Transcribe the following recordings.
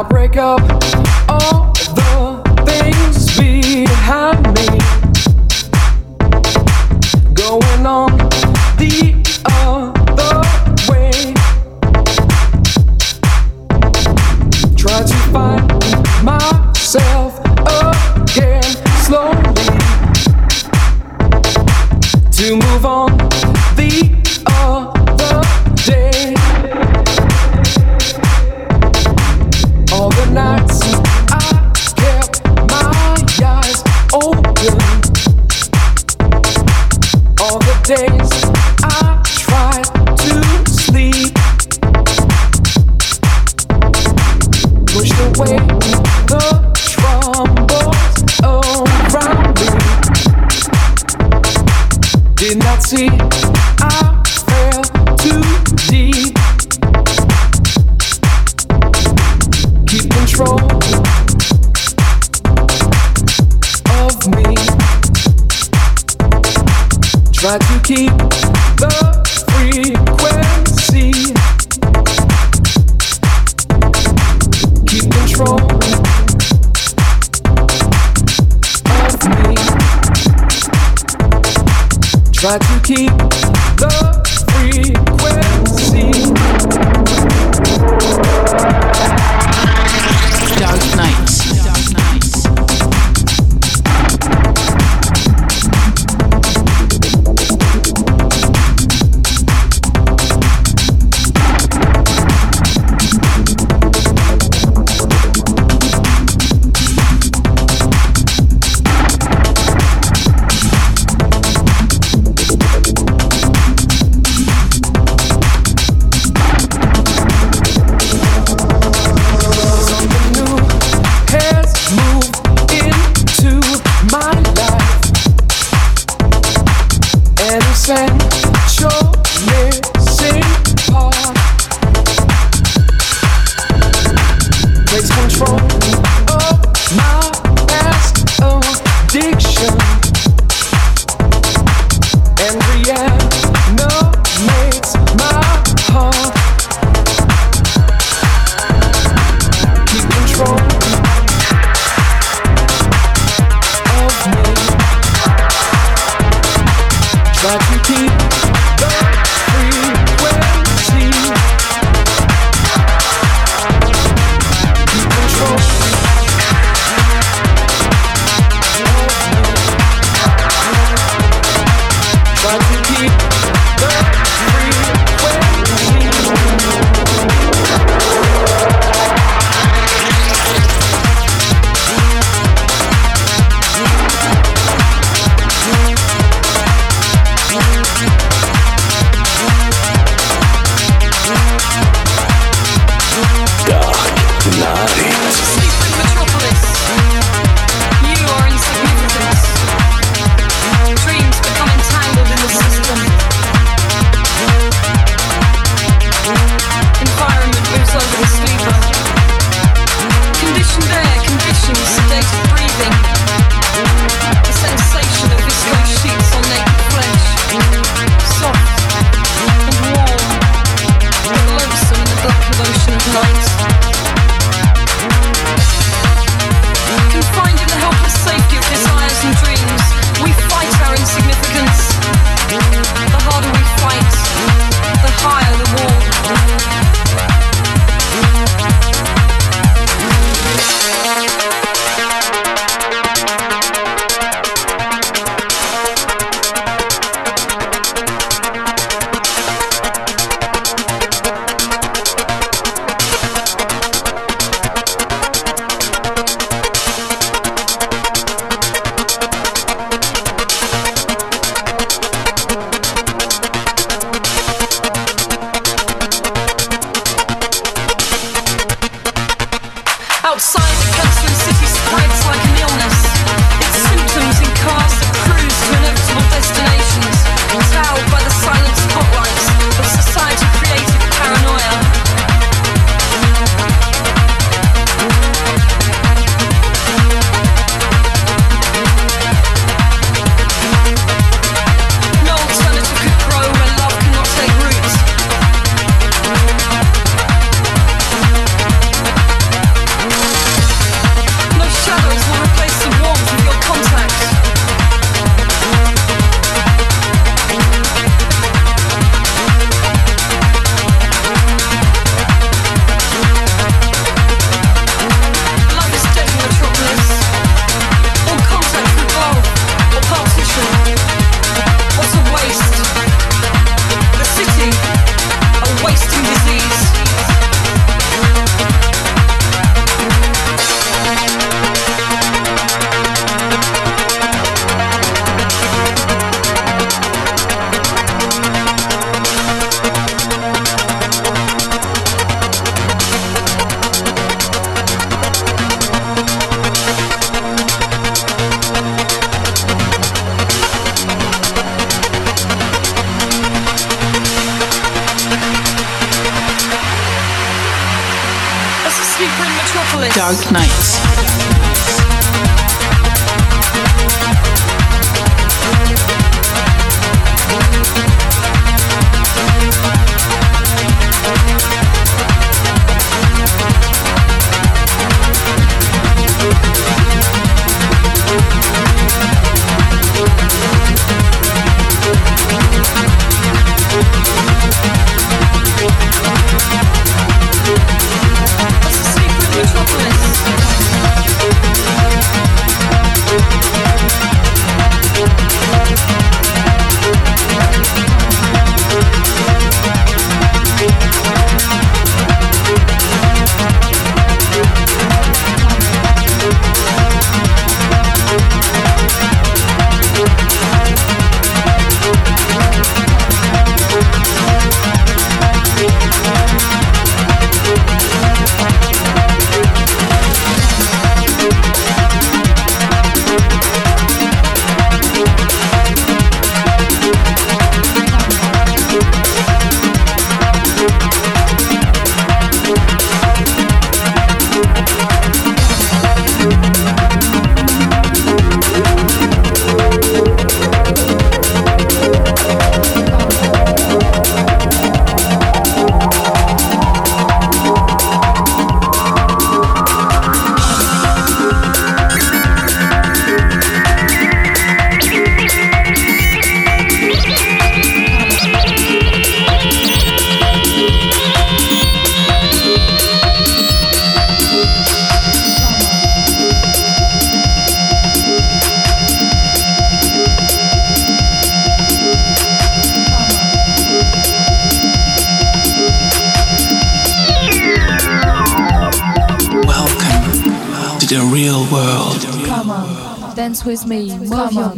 I'll break up all the things behind me. Going on the other. like we keep the free.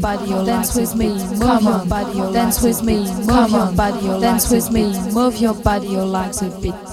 Body, your dance with me, move your body, your dance with me, move your body, your dance with me, move your body, your legs a bit.